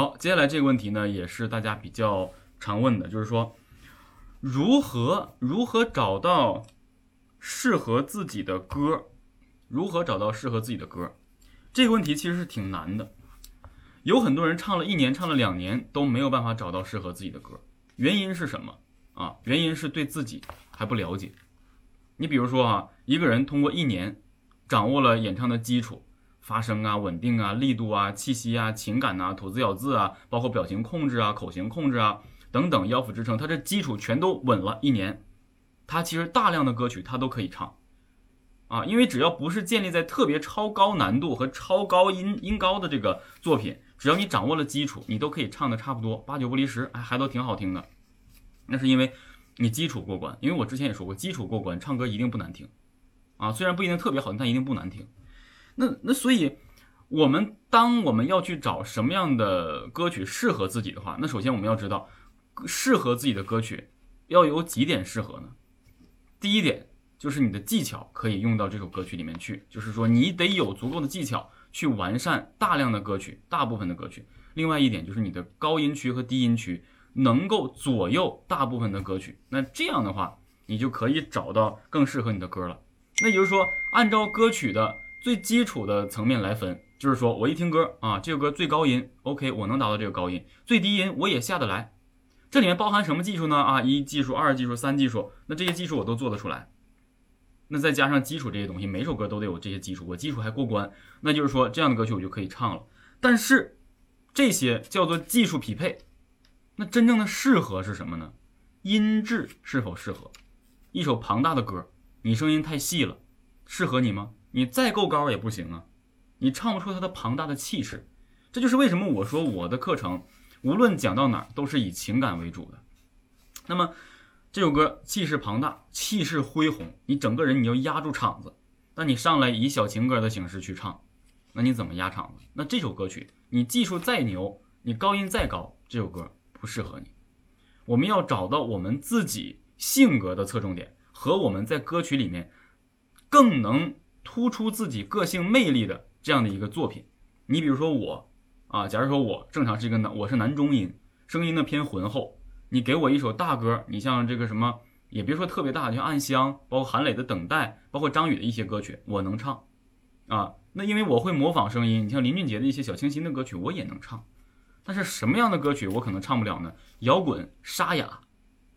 好接下来这个问题呢，也是大家比较常问的，就是说，如何如何找到适合自己的歌？如何找到适合自己的歌？这个问题其实是挺难的。有很多人唱了一年、唱了两年都没有办法找到适合自己的歌，原因是什么啊？原因是对自己还不了解。你比如说啊，一个人通过一年掌握了演唱的基础。发声啊，稳定啊，力度啊，气息啊，情感呐，吐字咬字啊，包括表情控制啊，口型控制啊，等等，腰腹支撑，他这基础全都稳了一年，他其实大量的歌曲他都可以唱，啊，因为只要不是建立在特别超高难度和超高音音高的这个作品，只要你掌握了基础，你都可以唱的差不多，八九不离十，哎，还都挺好听的，那是因为你基础过关，因为我之前也说过，基础过关，唱歌一定不难听，啊，虽然不一定特别好听，但一定不难听。那那所以，我们当我们要去找什么样的歌曲适合自己的话，那首先我们要知道，适合自己的歌曲要有几点适合呢？第一点就是你的技巧可以用到这首歌曲里面去，就是说你得有足够的技巧去完善大量的歌曲，大部分的歌曲。另外一点就是你的高音区和低音区能够左右大部分的歌曲，那这样的话，你就可以找到更适合你的歌了。那也就是说，按照歌曲的。最基础的层面来分，就是说我一听歌啊，这个歌最高音，OK，我能达到这个高音，最低音我也下得来。这里面包含什么技术呢？啊，一技术，二技术，三技术，那这些技术我都做得出来。那再加上基础这些东西，每首歌都得有这些基础，我基础还过关，那就是说这样的歌曲我就可以唱了。但是这些叫做技术匹配，那真正的适合是什么呢？音质是否适合？一首庞大的歌，你声音太细了，适合你吗？你再够高也不行啊，你唱不出它的庞大的气势，这就是为什么我说我的课程无论讲到哪儿都是以情感为主的。那么这首歌气势庞大，气势恢宏，你整个人你要压住场子。那你上来以小情歌的形式去唱，那你怎么压场子？那这首歌曲你技术再牛，你高音再高，这首歌不适合你。我们要找到我们自己性格的侧重点和我们在歌曲里面更能。突出自己个性魅力的这样的一个作品，你比如说我，啊，假如说我正常是一个男，我是男中音，声音呢偏浑厚，你给我一首大歌，你像这个什么，也别说特别大，像《暗香》，包括韩磊的《等待》，包括张宇的一些歌曲，我能唱，啊，那因为我会模仿声音，你像林俊杰的一些小清新的歌曲，我也能唱，但是什么样的歌曲我可能唱不了呢？摇滚沙哑，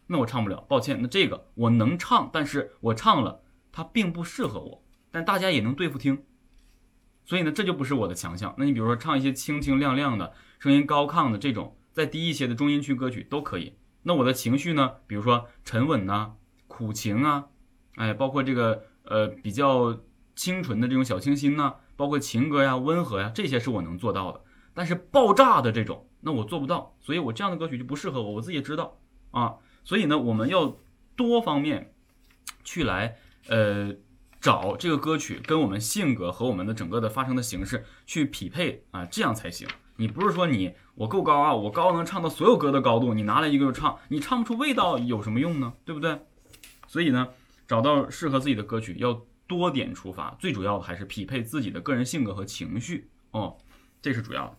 那我唱不了，抱歉，那这个我能唱，但是我唱了，它并不适合我。但大家也能对付听，所以呢，这就不是我的强项。那你比如说唱一些清清亮亮的、声音高亢的这种，再低一些的中音区歌曲都可以。那我的情绪呢，比如说沉稳呐、苦情啊，哎，包括这个呃比较清纯的这种小清新呐，包括情歌呀、温和呀，这些是我能做到的。但是爆炸的这种，那我做不到，所以我这样的歌曲就不适合我，我自己也知道啊。所以呢，我们要多方面去来呃。找这个歌曲跟我们性格和我们的整个的发声的形式去匹配啊，这样才行。你不是说你我够高啊，我高能唱到所有歌的高度，你拿来一个就唱，你唱不出味道有什么用呢？对不对？所以呢，找到适合自己的歌曲要多点出发，最主要的还是匹配自己的个人性格和情绪哦，这是主要。